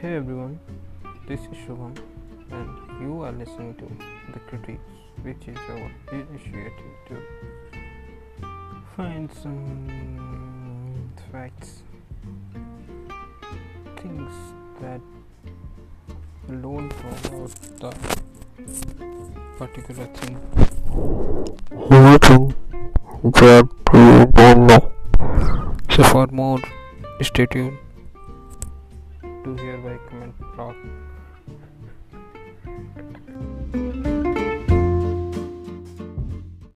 Hey everyone, this is Shubham, and you are listening to The Critics, which is our initiative to find some facts, things that alone promote the particular thing. That you don't know. So, for more, stay tuned to Hereby Comment Blog.